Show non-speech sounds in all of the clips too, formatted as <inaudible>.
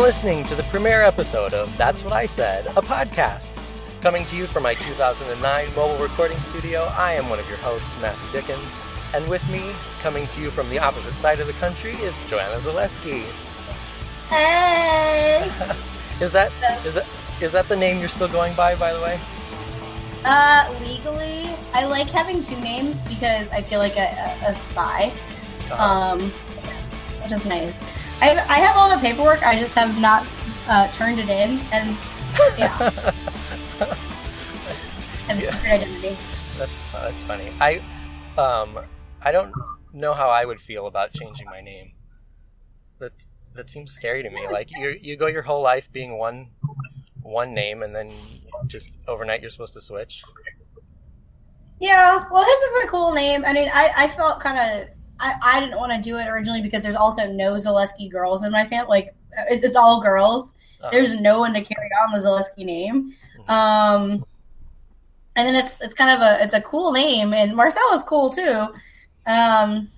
listening to the premiere episode of That's What I Said, a podcast. Coming to you from my 2009 mobile recording studio, I am one of your hosts, Matthew Dickens. And with me, coming to you from the opposite side of the country, is Joanna Zaleski. Hey. <laughs> is that is that is that the name you're still going by, by the way? Uh, legally, I like having two names because I feel like a, a, a spy. Uh-huh. Um, which is nice. I, I have all the paperwork. I just have not uh, turned it in, and yeah, I <laughs> <laughs> have a secret identity. That's that's funny. I um I don't know how I would feel about changing my name. That that seems scary to me. Like you you go your whole life being one one name, and then just overnight you're supposed to switch. Yeah, well, his is a cool name. I mean, I, I felt kind of I, I didn't want to do it originally because there's also no Zaleski girls in my family. Like it's, it's all girls. Uh-huh. There's no one to carry on the Zaleski name. Mm-hmm. Um, and then it's it's kind of a it's a cool name, and Marcel is cool too. Um,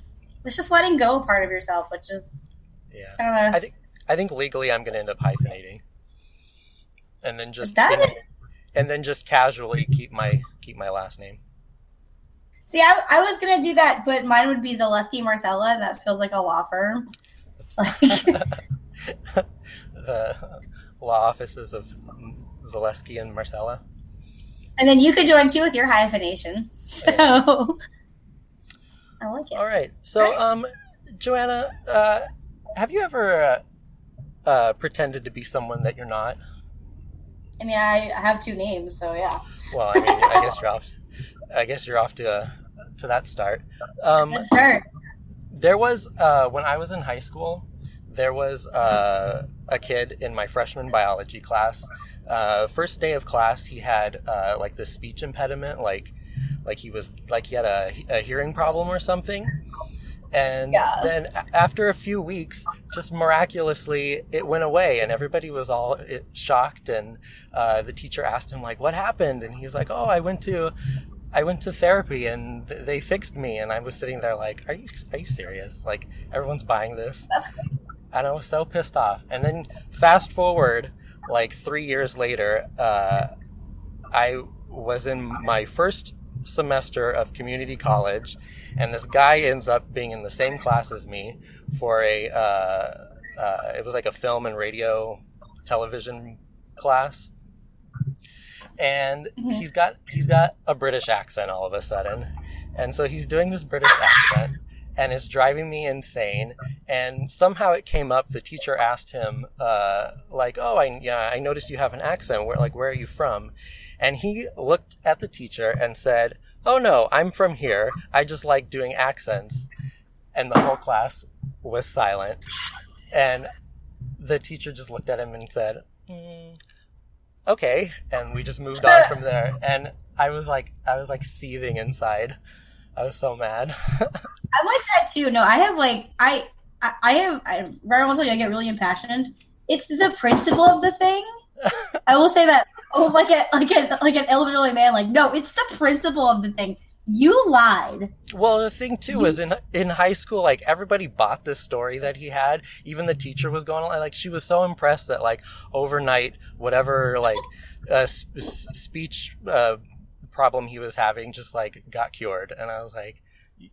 it's just letting go part of yourself, which is yeah. Kinda... I think I think legally I'm going to end up hyphenating, and then just you know, and then just casually keep my keep my last name. See, I, I was gonna do that, but mine would be Zaleski Marcella, and that feels like a law firm. It's Like... <laughs> the law offices of Zaleski and Marcella. And then you could join too with your hyphenation. So <laughs> I like it. All right. So, right. um, Joanna, uh, have you ever uh, uh, pretended to be someone that you're not? I mean, I have two names, so yeah. Well, I mean, I guess you're off. I guess you're off to uh, to that start. Um, start. There was uh, when I was in high school. There was uh, a kid in my freshman biology class. Uh, first day of class, he had uh, like this speech impediment, like like he was like he had a, a hearing problem or something. And yeah. then after a few weeks, just miraculously, it went away, and everybody was all shocked. And uh, the teacher asked him, like, "What happened?" And he was like, "Oh, I went to I went to therapy and th- they fixed me, and I was sitting there like, "Are you are you serious? Like everyone's buying this?" That's. And I was so pissed off. And then fast forward, like three years later, uh, I was in my first semester of community college, and this guy ends up being in the same class as me for a. Uh, uh, it was like a film and radio, television class and mm-hmm. he's got he's got a British accent all of a sudden, and so he's doing this British accent, and it's driving me insane. And somehow it came up. The teacher asked him, uh, like, "Oh, I yeah, I noticed you have an accent. Where like where are you from?" And he looked at the teacher and said, "Oh no, I'm from here. I just like doing accents." And the whole class was silent, and the teacher just looked at him and said. Mm, okay and we just moved on from there. <laughs> And i was like i was like seething inside. I was so mad. <laughs> I'm like that too. No i have like i i, I have i I will tell you i get really impassioned it's the principle of the thing. <laughs> I will say that oh like a like a like an elderly man like no it's the principle of the thing you lied. Well, the thing too you... is in in high school, like everybody bought this story that he had. Even the teacher was going like she was so impressed that like overnight, whatever like uh, sp- speech uh, problem he was having just like got cured. And I was like,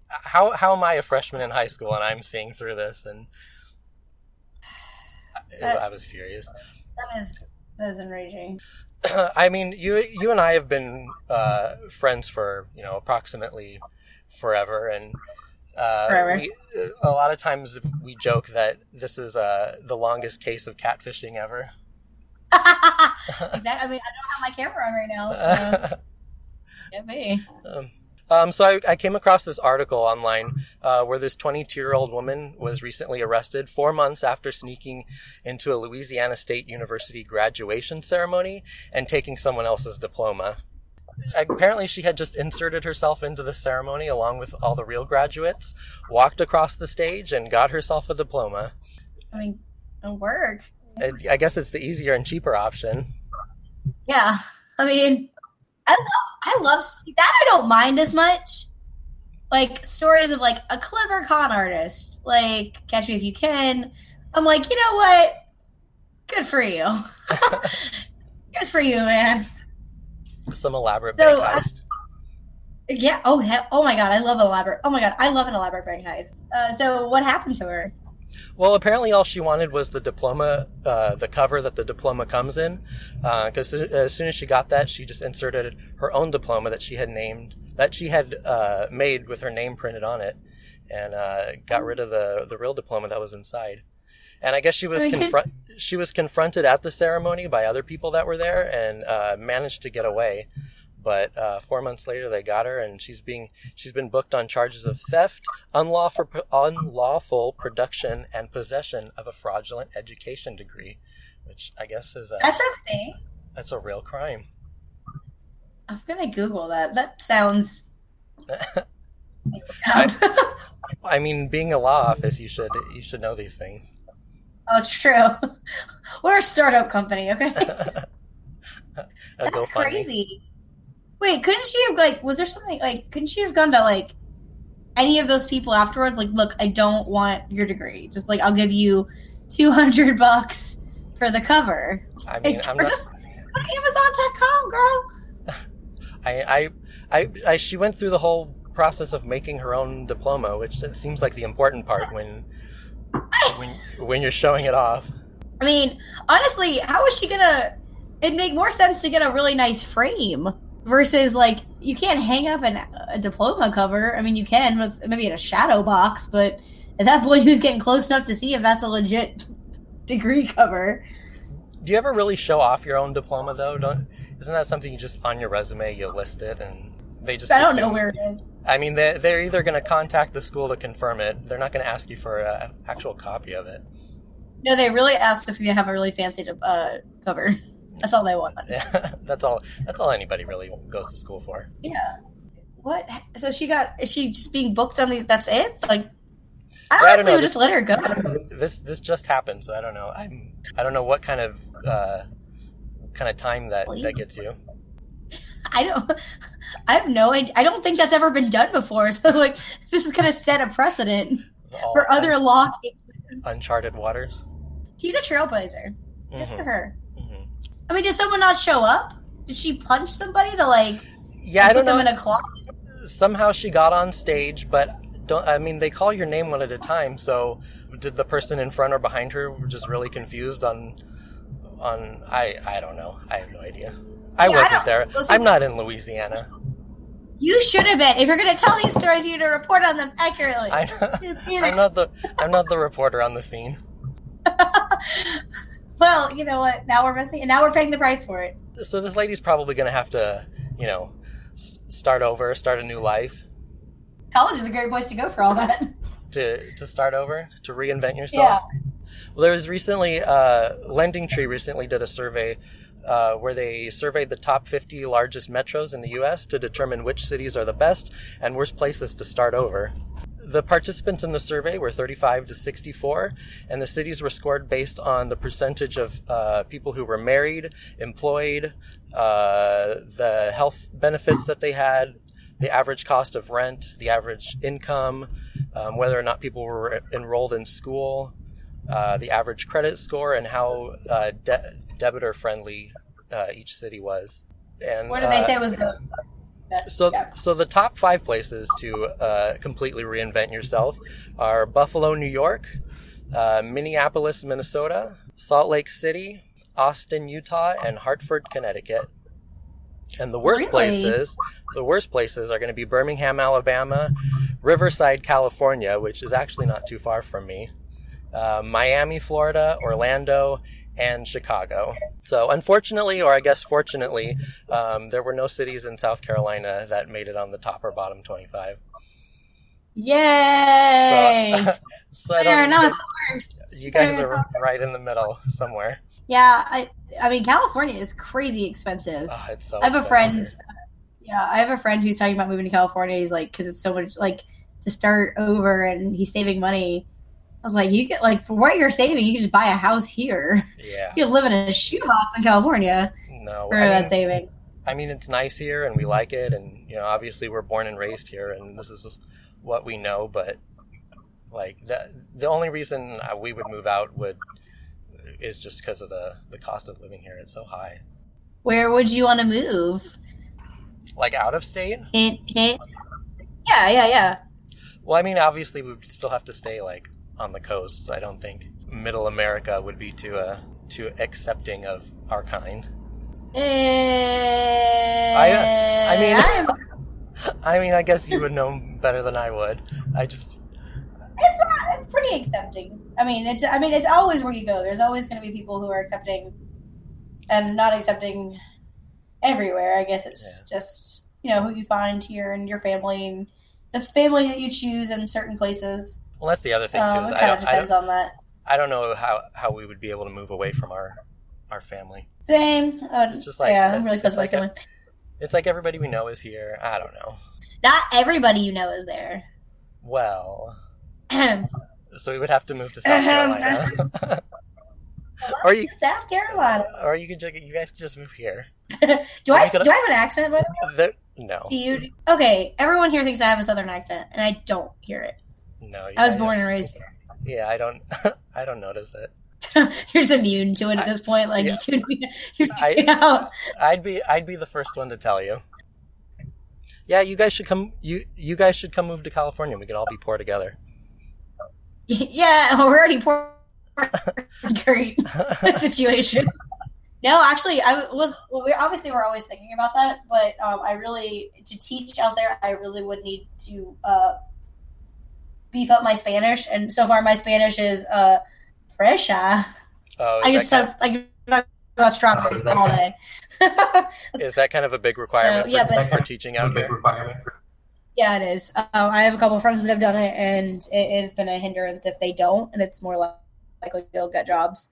how how am I a freshman in high school and I'm seeing through this? And <sighs> that, I was furious. That is that is enraging. <clears throat> I mean, you you and I have been uh, friends for you know approximately forever, and uh, forever. We, a lot of times we joke that this is uh, the longest case of catfishing ever. <laughs> exactly. I mean, I don't have my camera on right now. So. <laughs> Get me. Um, um, so I, I, came across this article online uh, where this 22 year old woman was recently arrested four months after sneaking into a Louisiana State University graduation ceremony and taking someone else's diploma. Apparently, she had just inserted herself into the ceremony along with all the real graduates, walked across the stage, and got herself a diploma. I mean, it work. I guess it's the easier and cheaper option. Yeah. I mean, I love I love that. I don't mind as much. Like stories of like a clever con artist, like Catch Me If You Can. I'm like, you know what? Good for you. <laughs> Good for you, man. Some elaborate So, bank heist. Yeah. Oh, he- oh my god, I love an elaborate. Oh my god, I love an elaborate bank heist. Uh, so what happened to her? Well, apparently, all she wanted was the diploma, uh, the cover that the diploma comes in. Because as soon as she got that, she just inserted her own diploma that she had named, that she had uh, made with her name printed on it, and uh, got rid of the the real diploma that was inside. And I guess she was confront she was confronted at the ceremony by other people that were there and uh, managed to get away. But uh, four months later, they got her, and she's being she's been booked on charges of theft, unlawful unlawful production, and possession of a fraudulent education degree, which I guess is a That's a thing. that's a real crime. I'm gonna Google that. That sounds. <laughs> I mean, being a law office, you should you should know these things. oh, it's true. <laughs> We're a startup company, okay? <laughs> That's crazy. Wait, couldn't she have like? Was there something like? Couldn't she have gone to like any of those people afterwards? Like, look, I don't want your degree. Just like I'll give you two hundred bucks for the cover. I mean, Like, I'm or not. just go to Amazon.com, girl. <laughs> I, I, I, I, she went through the whole process of making her own diploma, which seems like the important part when, when, when you're showing it off. I mean, honestly, how is she gonna? It'd make more sense to get a really nice frame versus like you can't hang up an, a diploma cover. I mean, you can, but maybe in a shadow box. But at that point, who's getting close enough to see if that's a legit degree cover? Do you ever really show off your own diploma though? Don't isn't that something you just on your resume you list it and they just I don't know where it is. I mean, they they're either going to contact the school to confirm it. They're not going to ask you for an actual copy of it. No, they really asked if you have a really fancy uh, cover. <laughs> That's all they want. Yeah, <laughs> that's all. That's all anybody really goes to school for. Yeah. What? So she got? Is she just being booked on the? That's it? Like, I Yeah, I don't honestly know. would just let her go. This this just happened, so I don't know. I'm I don't know what kind of uh, kind of time that that gets you. <laughs> I don't. <laughs> I have no idea. I don't think that's ever been done before. So like, this is gonna set a precedent for other law. uncharted waters. She's a trailblazer. Good for Mhm, her. I mean, did someone not show up? Did she punch somebody to like Yeah, I put don't them know. in a closet? Somehow she got on stage, but don't. I mean, they call your name one at a time. So did the person in front or behind her were just really confused on on? I I don't know. I have no idea. I Yeah, wasn't don't- there. listen- I'm not in Louisiana. You should have been. If you're gonna tell these stories, you need to report on them accurately. <laughs> Either- I'm not the I'm not the reporter on the scene. Well, you know what? Now we're missing, and now we're paying the price for it. So this lady's probably going to have to, you know, s- start over, start a new life. College is a great place to go for all that. <laughs> To to start over, to reinvent yourself. Yeah. Well, there was recently, uh, Lending Tree recently did a survey uh, where they surveyed the top 50 largest metros in the U.S. to determine which cities are the best and worst places to start over. The participants in the survey were 35 to 64, and the cities were scored based on the percentage of uh, people who were married, employed, uh, the health benefits that they had, the average cost of rent, the average income, um, whether or not people were enrolled in school, uh, the average credit score, and how uh, de- debitor friendly uh, each city was. And What did they uh, say was the? So, Yeah. so the top five places to uh, completely reinvent yourself are Buffalo, New York, uh, Minneapolis, Minnesota, Salt Lake City, Austin, Utah, and Hartford, Connecticut. And the worst Really? places, the worst places are going to be Birmingham, Alabama, Riverside, California, which is actually not too far from me, uh, Miami, Florida, Orlando, and Chicago. So, unfortunately, or I guess fortunately, um, there were no cities in South Carolina that made it on the top or bottom 25. Yay! So, <laughs> so Fair enough. you guys Fair are right in the middle somewhere. Yeah, I, I mean, California is crazy expensive. Oh, it's so I have a friend. Yeah, I have a friend who's talking about moving to California. He's like, because it's so much like to start over, and he's saving money. I was like, you get like for what you're saving, you just buy a house here. Yeah, <laughs> You could live in a shoebox in California no. for I that mean, saving. I mean, it's nice here and we like it, and you know, obviously we're born and raised here, and this is what we know. But like the the only reason we would move out would is just because of the the cost of living here. It's so high. Where would you want to move? Like out of state? Hint, hint. Yeah, yeah, yeah. Well, I mean, obviously, we would still have to stay like on the coasts. I don't think Middle America would be too uh, too accepting of our kind. I, I mean- <laughs> I mean, I guess you would know better than I would. I just it's not. It's pretty accepting. I mean, it's. I mean, it's always where you go. There's always going to be people who are accepting and not accepting everywhere. I guess it's just you know who you find here and your family and the family that you choose in certain places. Well, that's the other thing too. Um, it I kind of don't, depends on that. I don't know how how we would be able to move away from our our family. Same. Uh, It's just like- yeah, I'm really close to my like a- It's like everybody we know is here. I don't know. Not everybody you know is there. Well, <clears throat> so we would have to move to South Carolina, <laughs> <laughs> or you South Carolina. or you could just, you guys could just move here. <laughs> do I could- do I have an accent? By the way? No, Do you? Okay, everyone here thinks I have a southern accent, and I don't hear it. No. I was born and raised here. Yeah, I don't. <laughs> I don't notice it. <laughs> You're just immune to it at this point. Like Yeah. <laughs> you you're I, out. I'd be I'd be the first one to tell you. Yeah, you guys should come. You you guys should come move to California. We can all be poor together. Yeah, we're already poor. Great situation. No, actually, I was. Well, we obviously we're always thinking about that, but um, I really to teach out there, I really would need to uh, beef up my Spanish, and so far my Spanish is uh, fresha. Oh, is, I that just kind, have like got got strawberries is that all day. <laughs> is that kind of a big requirement So, yeah, for, but- for teaching out big here? requirement for Yeah, it is. Um, I have a couple of friends that have done it, and it has been a hindrance if they don't, and it's more li- likely they'll get jobs.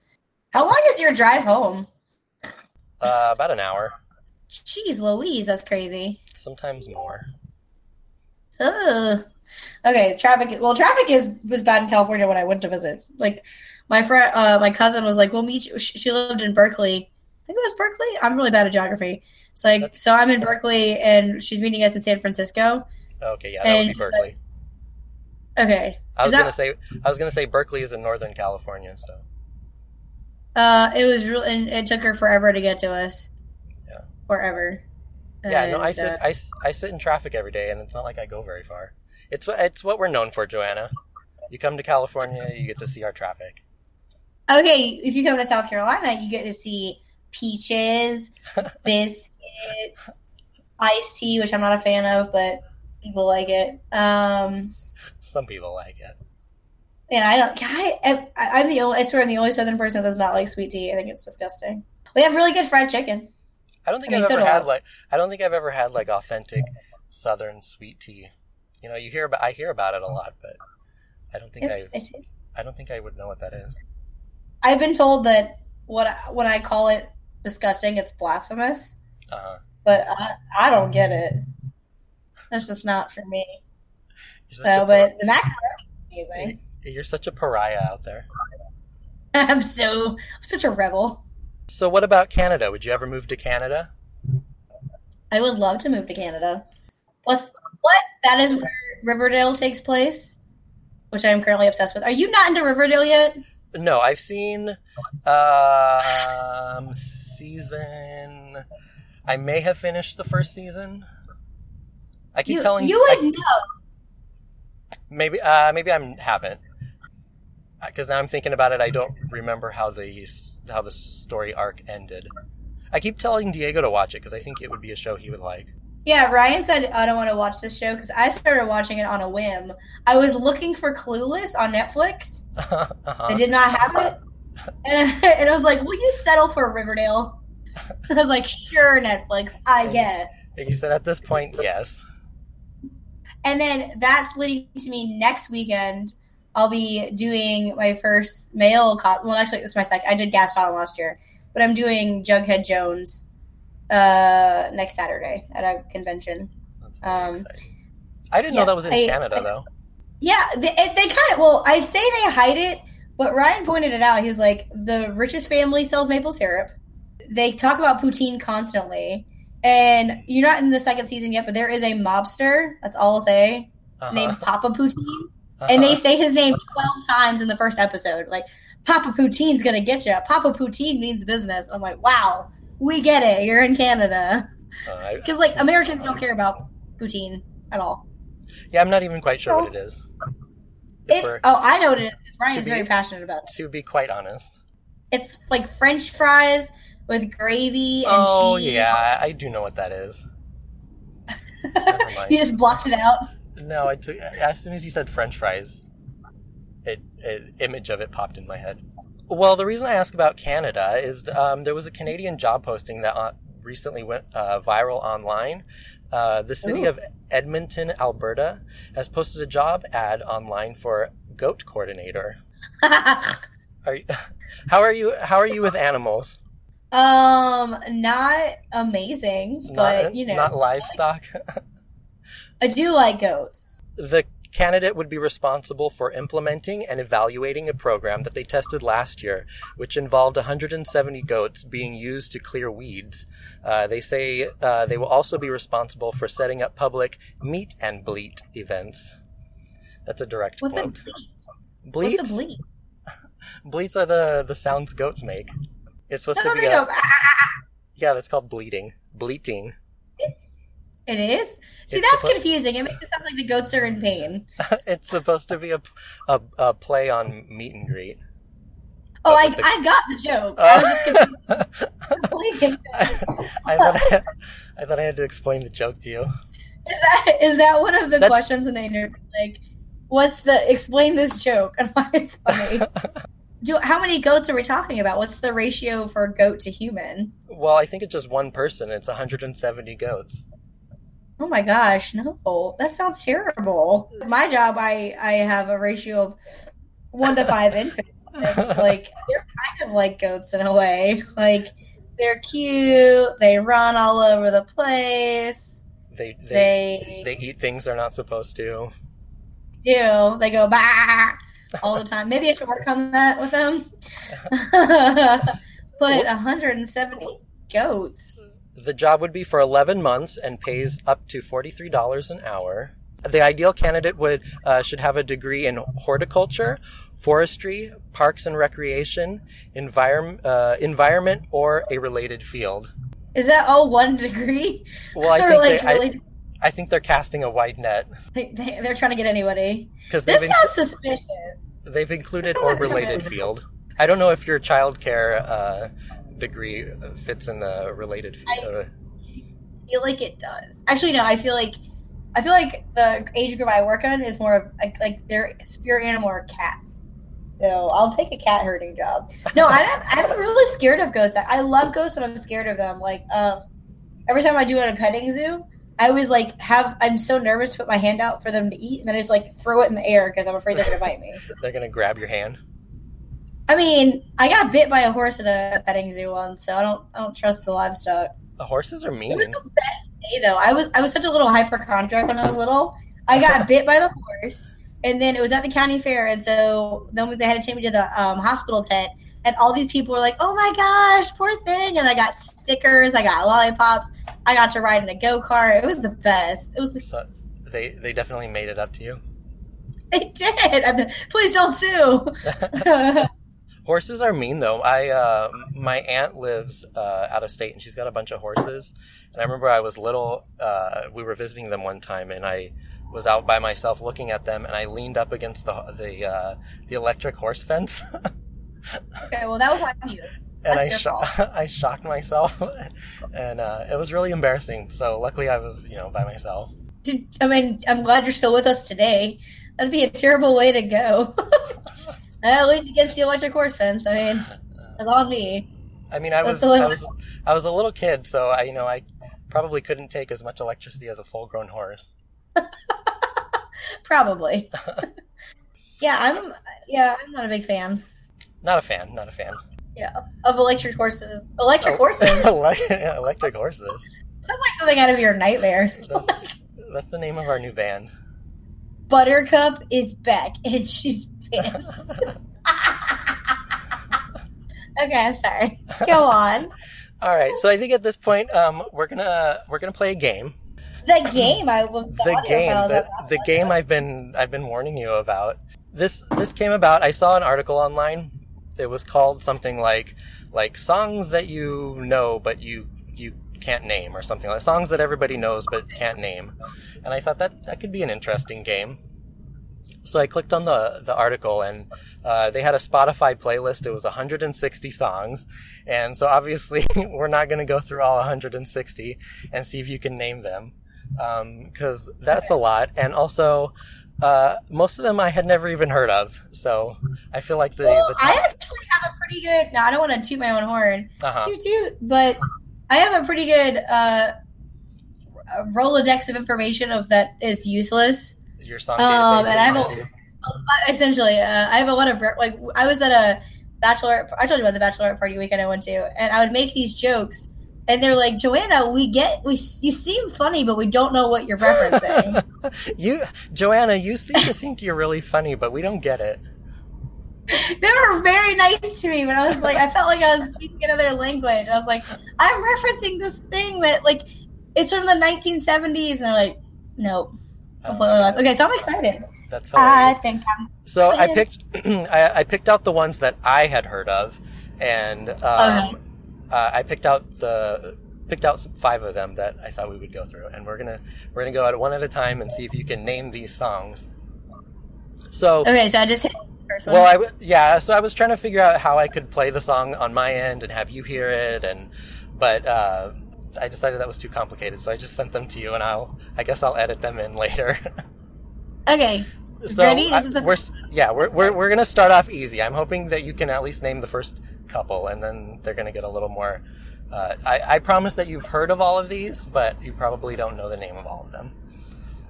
How long is your drive home? Uh, about an hour, Jeez Louise, that's crazy. sometimes more. Ugh. Okay, traffic. Well, traffic is was bad in California when I went to visit. Like my friend, uh, my cousin was like, "We'll meet you." She lived in Berkeley. I think it was Berkeley. I'm really bad at geography. So like, so I'm in Berkeley, and she's meeting us in San Francisco. Okay, yeah, that would be And- Berkeley. Okay. I was that- gonna say I was gonna say Berkeley is in Northern California, so Uh, it was real, and it took her forever to get to us. Yeah. Forever. yeah. No, I sit uh, I, I sit in traffic every day, and it's not like I go very far. It's what it's what we're known for, Joanna. You come to California, you get to see our traffic. okay, if you come to South Carolina, you get to see peaches, <laughs> biscuits, iced tea, which I'm not a fan of, but people like it. Um, Some people like it. yeah, I don't. I, I, I'm the only. I swear, I'm the only Southern person that does not like sweet tea. I think it's disgusting. We have really good fried chicken. I don't think I mean, have so ever I. had like I don't think I've ever had like authentic Southern sweet tea. You know, you hear about I hear about it a lot, but I don't think It's, I it, I don't think I would know what that is. I've been told that what when I call it disgusting, it's blasphemous. Uh, but I, I don't get it. That's just not for me. So, but the macaroni is amazing. you're such a pariah out there. <laughs> I'm so I'm such a rebel. So, what about Canada? Would you ever move to Canada? I would love to move to Canada. Plus, plus that is where Riverdale takes place, which I am currently obsessed with. Are you not into Riverdale yet? No, I've seen um, season. I may have finished the first season. I keep You, telling you I- would know. maybe uh, maybe I haven't because now I'm thinking about it. I don't remember how the how the story arc ended. I keep telling Diego to watch it because I think it would be a show he would like. Yeah, Ryan said I don't want to watch this show because I started watching it on a whim. I was looking for Clueless on Netflix. <laughs> I uh-huh. did not have it. And, <laughs> and I was like, will you settle for Riverdale? <laughs> I was like, sure, Netflix, I guess. He said at this point, yes. And then that's leading to me next weekend. I'll be doing my first male cop. Well, actually, it's my second. I did Gaston last year, but I'm doing Jughead Jones uh, next Saturday at a convention. That's Um. I didn't yeah, know that was in I- Canada I- though. Yeah, they, they kind of. Well, I say they hide it, but Ryan pointed it out. He was like, the richest family sells maple syrup. They talk about poutine constantly, and you're not in the second season yet, but there is a mobster. That's all I'll say. Uh-huh. Named Papa Poutine, Uh-huh. and they say his name twelve times in the first episode. Like Papa Poutine's gonna get you. Papa Poutine means business. I'm like, wow, we get it. You're in Canada Uh, because like Americans don't care about poutine at all. yeah, I'm not even quite sure what it is. If It's oh, I know what it is. Ryan is be- very passionate about it. to be quite honest. It's like French fries with gravy and Oh cheese. yeah, I do know what that is. <laughs> You just blocked it out. No, I took as soon as you said French fries, it, it image of it popped in my head. Well, the reason I ask about Canada is um, there was a Canadian job posting that uh, recently went uh, viral online. Uh, the city Ooh. of Edmonton, Alberta, has posted a job ad online for goat coordinator. <laughs> Are you, <laughs> how are you? How are you with animals? um, not amazing, but you know, not livestock. <laughs> I do like goats. The candidate would be responsible for implementing and evaluating a program that they tested last year, which involved 170 goats being used to clear weeds. Uh, they say uh, they will also be responsible for setting up public meet and bleat events. That's a direct What's a quote. bleat? What's a bleat? Bleats are the, the sounds goats make. It's supposed That's to be a, go. "Ah." <laughs> yeah, that's called bleating. Bleating. It is. See, It's that's confusing. It makes it sound like the goats are in pain. <laughs> it's supposed to be a, a, a play on meet and greet. Oh, I, the- I got the joke. I was just Uh, confused. <laughs> I thought I, I thought I had to explain the joke to you. Is that is that one of the That's- questions in the interview? Like, what's the explain this joke <laughs> and why it's funny? Do how many goats are we talking about? What's the ratio for goat to human? Well, I think it's just one person. It's 170 goats. Oh my gosh, no, that sounds terrible. My job, I I have a ratio of one to five <laughs> infants. Like they're kind of like goats in a way. Like they're cute. They run all over the place. They they, They, they eat things they're not supposed to. do. They go bah all the time. Maybe I should work on that with them. <laughs> but 170 goats. The job would be for 11 months and pays up to $43 an hour. The ideal candidate would uh, should have a degree in horticulture, forestry, parks and recreation, envirom- uh, environment, or a related field. Is that all one degree? Well, I <laughs> think like they, I, really, I think they're casting a wide net they, they, they're trying to get anybody. because This inc- sounds suspicious. they've included or related <laughs> field. I don't know if your childcare uh, degree fits in the related field. I feel like it does. Actually, no. I feel like I feel like the age group I work on is more of like, like their spirit animal are cats. So I'll take a cat herding job. No, I'm I'm really scared of goats. I love goats, but I'm scared of them. Like um, every time I do it at a petting zoo, I always like have. I'm so nervous to put my hand out for them to eat, and then I just like throw it in the air because I'm afraid they're gonna bite me. <laughs> they're gonna grab your hand. I mean, I got bit by a horse at a petting zoo once, so I don't I don't trust the livestock. The horses are mean. It was the best day though. I was I was such a little hypochondriac when I was little. I got <laughs> bit by the horse, and then it was at the county fair, and so then they had to take me to the um, hospital tent, and all these people were like, "Oh my gosh, poor thing!" And I got stickers, I got lollipops, I got to ride in a go kart. It was the best. It was the So they they definitely made it up to you. they did. Please don't sue. <laughs> Horses are mean though. I uh, my aunt lives uh, out of state and she's got a bunch of horses. And I remember I was little. Uh, we were visiting them one time, and I was out by myself looking at them, and I leaned up against the the uh, the electric horse fence, <laughs> okay, well that was on you. and I That's your sho- <laughs> I shocked myself, <laughs> and uh, it was really embarrassing. So luckily, I was you know by myself. Did, I mean, I'm glad you're still with us today. That'd be a terrible way to go. I leaned against the electric horse fence. I mean, <laughs> it's on me. I mean, I was I was I was a little kid, so I you know I probably couldn't take as much electricity as a full grown horse. <laughs> Probably. <laughs> yeah, I'm. Yeah, I'm not a big fan. Not a fan. Not a fan. Yeah, of electric horses. Electric Oh. horses electric horses. sounds like something out of your nightmares. That's, that's the name of our new band. Buttercup is back, <laughs> and she's pissed. <laughs> okay, I'm sorry. Go on. All right, so I think at this point, um, we're gonna we're gonna play a game. The game I was The game, the, the game I've been I've been warning you about. This this came about. I saw an article online. it was called something like like songs that you know but you you can't name or something like songs that everybody knows but can't name. And I thought that that could be an interesting game. So I clicked on the the article and uh, they had a Spotify playlist. It was 160 songs, and so obviously <laughs> we're not going to go through all 160 and see if you can name them because um, that's a lot. And also, uh, most of them I had never even heard of. So I feel like the, well, the I actually have a pretty good. No, I don't want to toot my own horn, uh-huh. toot toot, but I have a pretty good uh, Rolodex of information of that is useless. Your song um, and I have a, essentially uh, I have a lot of like I was at a bachelor. I told you about the bachelorette party weekend I went to, and I would make these jokes. And they're like, Joanna, we get we you seem funny, but we don't know what you're referencing. <laughs> <laughs> you, Joanna, you seem to think you're really funny, but we don't get it. <laughs> they were very nice to me, but I was like, I felt like I was speaking another language. I was like, I'm referencing this thing that like it's from the 1970s, and they're like, nope, completely lost. Okay, so I'm excited. That's hilarious. I think I'm. So I picked <clears throat> I, I, picked out the ones that I had heard of, and um, uh, I picked out the picked out five of them that I thought we would go through, and we're gonna we're gonna go at one at a time and see if you can name these songs. So okay, so I just hit well, I yeah. So I was trying to figure out how I could play the song on my end and have you hear it, and but uh, I decided that was too complicated, so I just sent them to you, and I'll I guess I'll edit them in later. <laughs> okay. So Ready? I, the... we're yeah we're, we're we're gonna start off easy. I'm hoping that you can at least name the first couple, and then they're gonna get a little more. Uh, I, I promise that you've heard of all of these, but you probably don't know the name of all of them.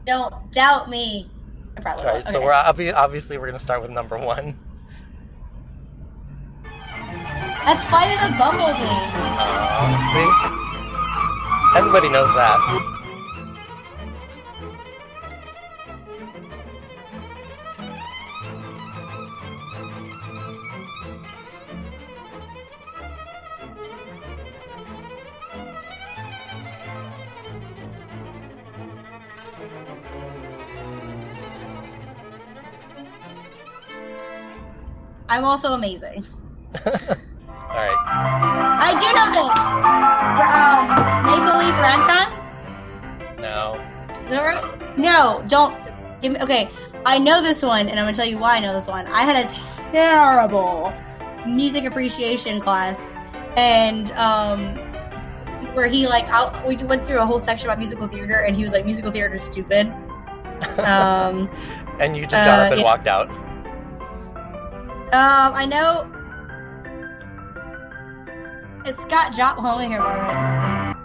Don't doubt me. I probably All right, will. so we're obvi- obviously we're gonna start with number one. That's Flight of the Bumblebee. Uh, see, everybody knows that. I'm also amazing. <laughs> All right. I do know this. Um, Maple Leaf Ragtime. No. Is that right? No, don't. Give me, okay, I know this one, and I'm gonna tell you why I know this one. I had a terrible music appreciation class, and um, where he like out, we went through a whole section about musical theater, and he was like, "Musical theater is stupid." <laughs> Um, and you just got Uh, up and yeah. walked out. um, I know it's got Jop Hominger on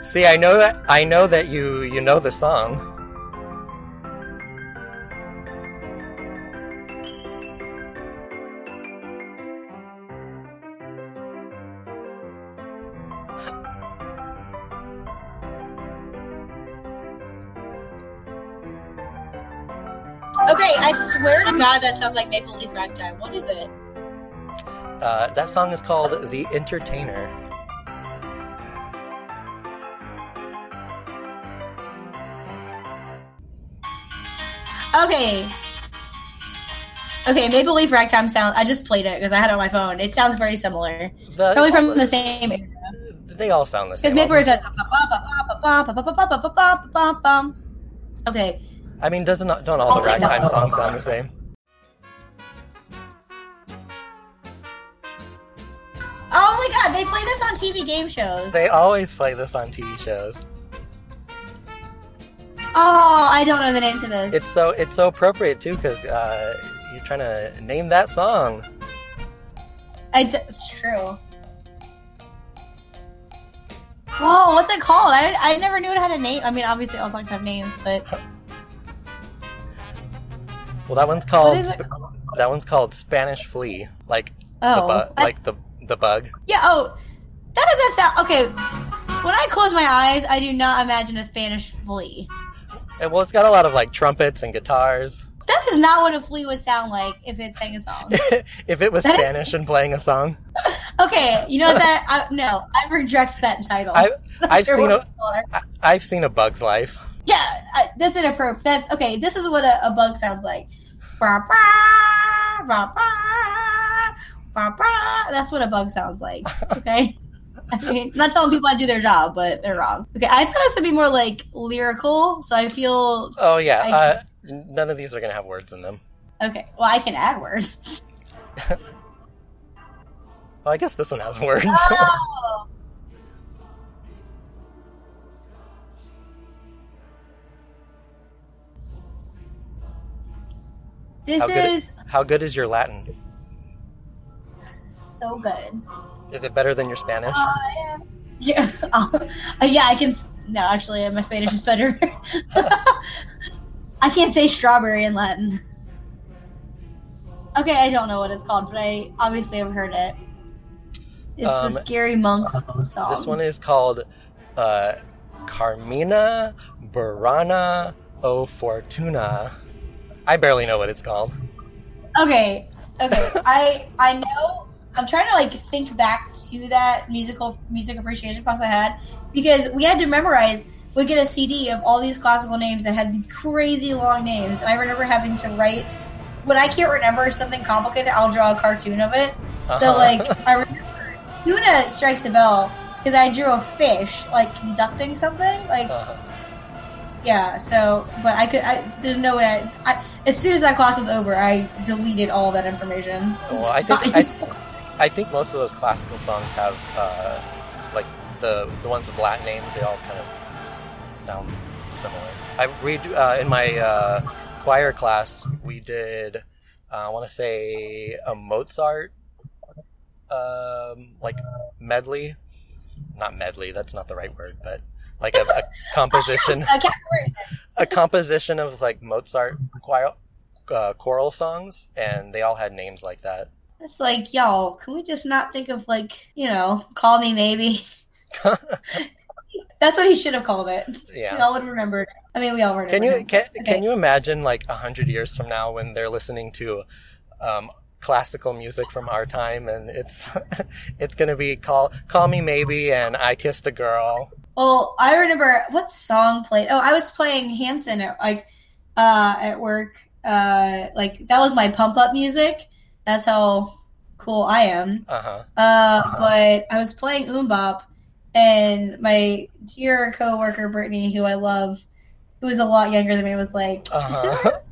it. See, I know that I know that you you know the song. Okay, I swear to God, that sounds like Maple Leaf Ragtime. What is it? Uh, that song is called "The Entertainer." Okay. Okay, Maple Leaf Ragtime sound. I just played it because I had it on my phone. It sounds very similar. The- Probably from the same era. They all sound the same. Because. Maple Leaf says. Okay. I mean, doesn't don't all the ragtime songs sound the same? Oh my god, they play this on TV game shows. They always play this on TV shows. Oh, I don't know the name to this. It's so it's so appropriate too because uh, you're trying to name that song. I d- it's true. Whoa, what's it called? I, I never knew it had a name. I mean, obviously all songs have names, but <laughs> Well, that one's called is that one's called Spanish Flea, like the oh, bug, I- like the the bug. yeah. Oh, that doesn't sound okay. When I close my eyes, I do not imagine a Spanish flea. Well, it's got a lot of like trumpets and guitars. That is not what a flea would sound like if it sang a song. <laughs> if it was That is- Spanish and playing a song, <laughs> Okay, you know that? I, no, I reject that title. I I've <laughs> Sure seen a it's called. I- I've seen a Bug's Life. Yeah, I, that's inappropriate. That's okay. This is what a, a bug sounds like. That's what a bug sounds like. <laughs> Okay. I mean, I'm not telling people how to do their job, but they're wrong. Okay, I thought this would be more like lyrical, so I feel Oh yeah, I- uh, none of these are gonna have words in them. okay. Well, I can add words. <laughs> Well, I guess this one has words. Oh. <laughs> This How good- is How good is your Latin? so good. Is it better than your Spanish? Uh, yeah, <laughs> uh, yeah. I can. No, actually, uh, my Spanish is better. <laughs> I can't say strawberry in Latin. Okay, I don't know what it's called, but I obviously have heard it. It's Um, the Scary Monk song. This one is called uh, Carmina Burana o Fortuna. I barely know what it's called. Okay, okay. <laughs> I I know. I'm trying to like think back to that musical music appreciation class I had because we had to memorize. We get a CD of all these classical names that had the crazy long names, and I remember having to write. When I can't remember something complicated, I'll draw a cartoon of it. So Uh-huh. like I remember Tuna strikes a bell because I drew a fish like conducting something like Uh-huh. Yeah. So but I could I there's no way I, I as soon as that class was over I deleted all that information. Well, I think I, I think most of those classical songs have uh, like the the ones with Latin names. They all kind of sound similar. I read uh, in my uh, choir class. We did uh, I want to say a Mozart um, like medley, not medley. That's not the right word, but like a, a <laughs> composition. <laughs> A composition of like Mozart choir, uh, choral songs, and they all had names like that. It's like y'all, can we just not think of like you know, call me maybe? <laughs> That's what he should have called it. We yeah. all would remember. it. I mean, we all remember. Can you can, Okay. can you imagine like a hundred years from now when they're listening to um, classical music from our time, and it's it's gonna be call call me maybe, and I kissed a girl. Well, I remember what song played. Oh, I was playing Hanson at like uh, at work. Uh, like that was my pump up music. That's how cool I am. Uh huh. Uh, but I was playing MMMBop, and my dear coworker Brittany, who I love, who was a lot younger than me, was like, uh-huh. <laughs> this?"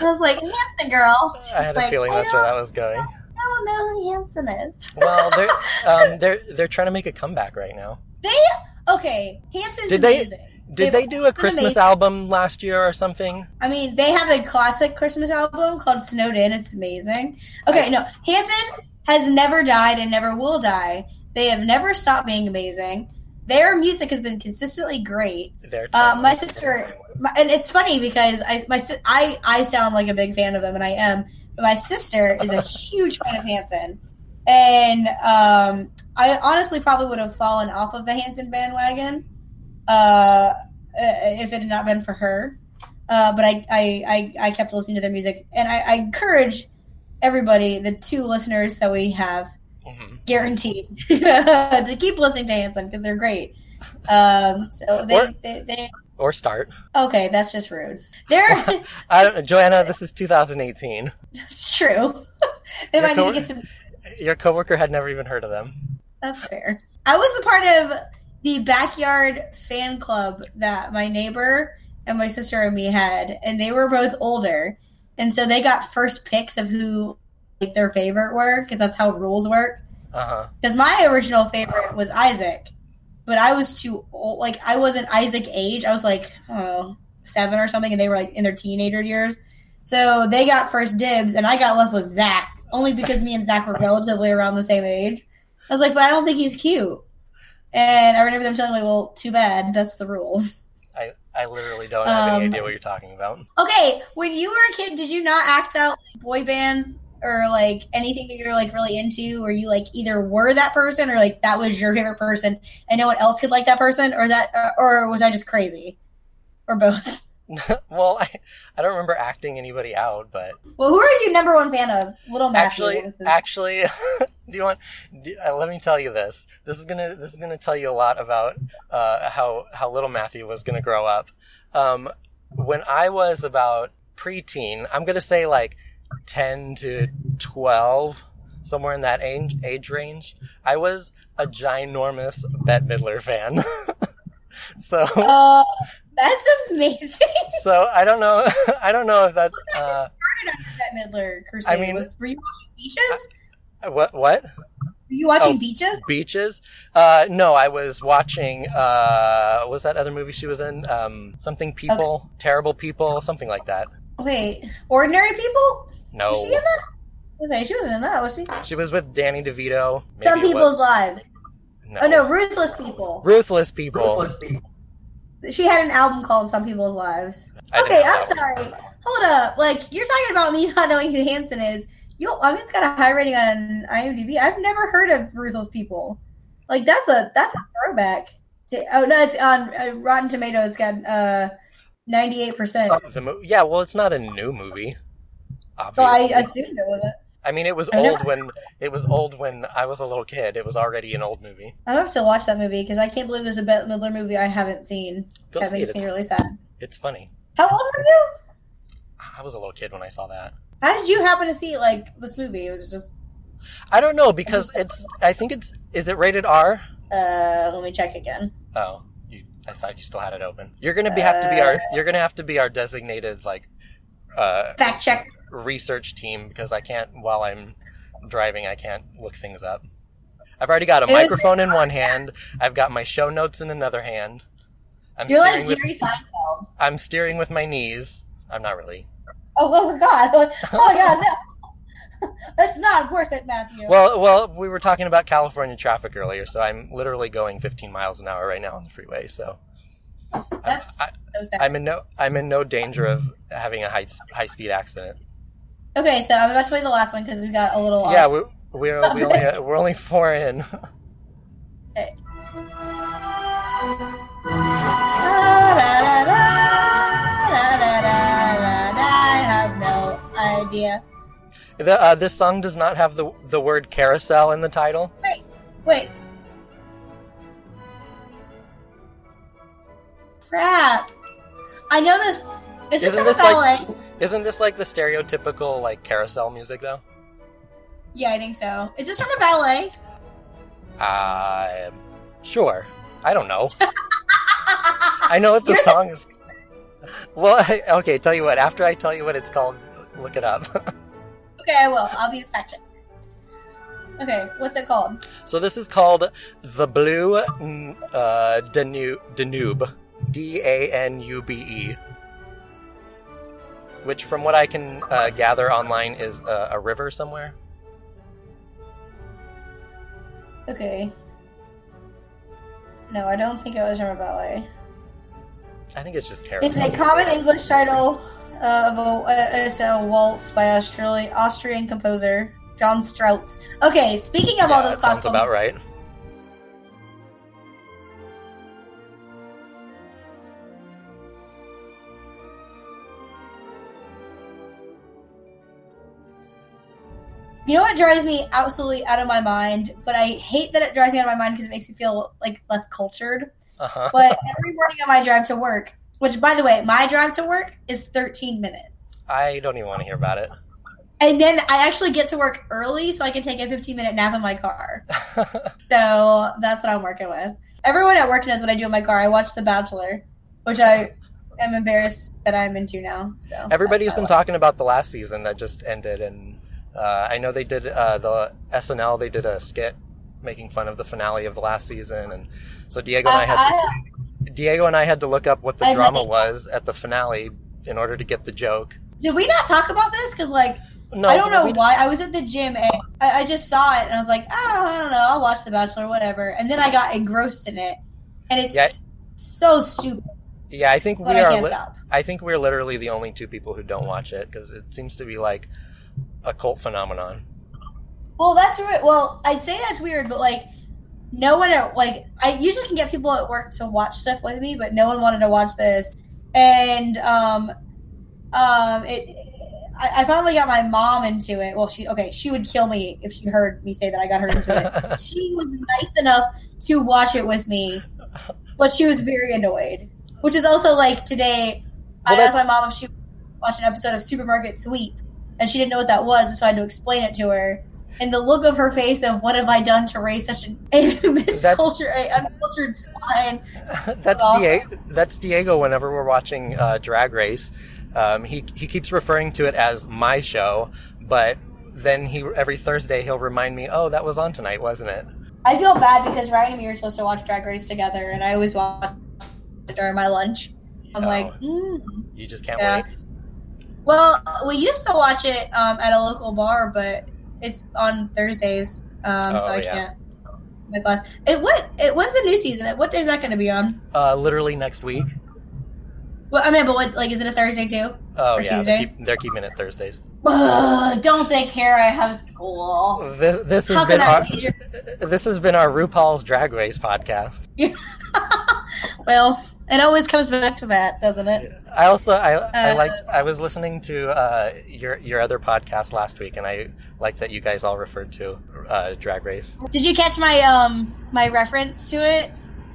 I was like, "Hanson girl." I had a Like, feeling that's where that was going. I don't know who Hanson is. Well, they're <laughs> um, they're they're trying to make a comeback right now. They okay. Hanson's Did they- amazing. Did they do a Christmas amazing. album last year or something? I mean, they have a classic Christmas album called Snowed In. It's amazing. Okay, no, Hanson has never died and never will die. They have never stopped being amazing. Their music has been consistently great. Uh, my sister, my, and it's funny because I my I I sound like a big fan of them, and I am. But my sister is a <laughs> huge fan of Hanson, and um, I honestly probably would have fallen off of the Hanson bandwagon uh, if it had not been for her. Uh, but I, I, I, I kept listening to their music, and I, I encourage everybody, the two listeners that we have, Mhm. guaranteed <laughs> to keep listening to Hanson because they're great. Um, so they, Or- they, they, Or start. okay, that's just rude. They're, <laughs> I don't know, Joanna. This is 2018. <laughs> That's true. they Your might need to get some. Your coworker had never even heard of them. That's fair. I was a part of the backyard fan club that my neighbor and my sister and me had, and they were both older, and so they got first picks of who like their favorite were because that's how rules work. Uh huh. Because my original favorite was Isaac, but I was too old. Like I wasn't Isaac age. I was like oh seven or something, and they were like in their teenager years. So they got first dibs, and I got left with Zach only because me and Zach were relatively around the same age. I was like, but I don't think he's cute. And I remember them telling me, "Well, too bad. That's the rules." I, I literally don't have any Um, idea what you're talking about. Okay, when you were a kid, did you not act out like, boy band or like anything that you're like really into, or you like either were that person or like that was your favorite person and no one else could like that person, or that, or was I just crazy, or both? <laughs> well, I, I don't remember acting anybody out, but Well, who are you number one fan of? Little Matthew. actually, is- actually, <laughs> do you want? Do, uh, let me tell you this. This is gonna this is gonna tell you a lot about uh, how how little Matthew was gonna grow up. Um, when I was about preteen, I'm gonna say like ten to twelve, somewhere in that age age range. I was a ginormous Bette Midler fan. <laughs> so Uh, that's amazing. <laughs> so I don't know <laughs> I don't know if that uh, started under Bette Midler crusade. I mean- was, were you watching Beaches? what what Were you watching Oh. Beaches? beaches uh no i was watching uh what was that other movie she was in um something people terrible people something like that Wait, Ordinary People? no Was she in that? Was I? She wasn't in that, was she? she was with danny devito Maybe Some it was- People's Lives. no. Oh no, Ruthless People. ruthless people She had an album called Some People's Lives. I okay, I'm sorry. Hold up. Like you're talking about me <laughs> not knowing who Hanson is. You, I mean, it's got a high rating on IMDb. I've never heard of Ruthless People. Like that's a that's a throwback. Oh no, it's on uh, Rotten Tomatoes. It's got uh 98 percent. the mo- yeah well it's not a new movie So I obviously. assumed it was. I mean it was I old when it was old when i was a little kid it was already an old movie I have to watch that movie because I can't believe there's a Bette Midler movie I haven't seen. go that see makes it me it's, really sad. it's funny How old were you? i was a little kid when i saw that How did you happen to see like this movie? It was just i don't know because it's i think it's is it rated r uh let me check again. Oh, you, I thought you still had it open. You're gonna be have to be our you're gonna have to be our designated like uh, Fact check. Research team because I can't while I'm driving I can't look things up. I've already got a It microphone in one hand. I've got my show notes in another hand. I'm You're steering like with Jerry Seinfeld. I'm steering with my knees. I'm not really. Oh, oh god! Oh <laughs> my god! No, <laughs> that's not worth it, Matthew. Well, well, we were talking about California traffic earlier, so I'm literally going 15 miles an hour right now on the freeway. So that's I- so. I'm in no I'm in no danger of having a high high speed accident. Okay, so I'm about to play the last one because we got a little. Yeah, off. we, we're we only <laughs> we're only four in. Okay. <laughs> I have no idea. The, uh, this song does not have the the word carousel in the title. Wait. Wait. Crap. I know this. Is this Isn't from this ballet? like- Isn't this like the stereotypical like carousel music though? Yeah, I think so. Is this from a ballet? Uh, sure. I don't know. <laughs> I know what the You're- song is. Well, I, okay. Tell you what. After I tell you what it's called, look it up. <laughs> Okay, I will. I'll be check. Okay, what's it called? so this is called the Blue mm, uh. Danube. D A N U B E. Which, from what I can uh, gather online, is uh, a river somewhere. Okay. No, I don't think it was from a ballet. I think it's just It's a common English title uh, of a, uh, it's a waltz by Australian Austrian composer John Strauss. Okay, speaking of all Yeah, this that sounds classical, about right. You know what drives me absolutely out of my mind, but I hate that it drives me out of my mind because it makes me feel like less cultured. Uh huh. <laughs> But every morning on my drive to work, which by the way, my drive to work is 13 minutes. I don't even want to hear about it. And then I actually get to work early so I can take a 15 minute nap in my car. <laughs> So that's what I'm working with. Everyone at work knows what I do in my car. I watch The Bachelor, which I am embarrassed that I'm into now. So Everybody's been talking about the last season that just ended, and uh, I know they did uh, the SNL. They did a skit making fun of the finale of the last season, and so Diego and I life. had to, Diego and I had to look up what the I drama was at the finale in order to get the joke. did we not talk about this? Because like No, I don't know why. I was at the gym and I, I just saw it and I was like, oh, I don't know. I'll watch The Bachelor, whatever. And then I got engrossed in it, and it's Yeah. so stupid. Yeah, I think But we I are. Li- I think we're literally the only two people who don't watch it because it seems to be like a cult phenomenon. Well, that's weird. Well, I'd say that's weird, but like, no one at like I usually can get people at work to watch stuff with me, but no one wanted to watch this. and um, um, it. I, I finally got my mom into it. Well, she okay. She would kill me if she heard me say that I got her into it. <laughs> she was nice enough to watch it with me, but she was very annoyed. Which is also like today. Well, I asked that's- my mom if she would watch an episode of Supermarket Sweep, and she didn't know what that was, so I had to explain it to her. And the look of her face of what have I done to raise such an <laughs> uncultured swine. <laughs> that's Awesome. Diego. That's Diego. Whenever we're watching uh, Drag Race, um, he he keeps referring to it as my show, but then he every Thursday he'll remind me, "Oh, that was on tonight, wasn't it?" I feel bad because Ryan and me were supposed to watch Drag Race together, and I always watch it during my lunch. I'm Oh. like, mm. You just can't Yeah. wait. Well, we used to watch it um, at a local bar, but it's on Thursdays, um, so Oh, I yeah. can't. My class. It what? It when's the new season? What day is that going to be on? Uh, literally next week. Well, I mean, but what? Like, is it a Thursday too? Oh Or yeah, Tuesday? they're, keep, they're keeping it Thursdays. Ugh, don't they care? I have school. This this has How been can our this has been our RuPaul's Drag Race podcast. <laughs> well, it always comes back to that, doesn't it? I also I I Uh, liked I was listening to uh, your your other podcast last week, and I liked that you guys all referred to uh, Drag Race. Did you catch my um my reference to it?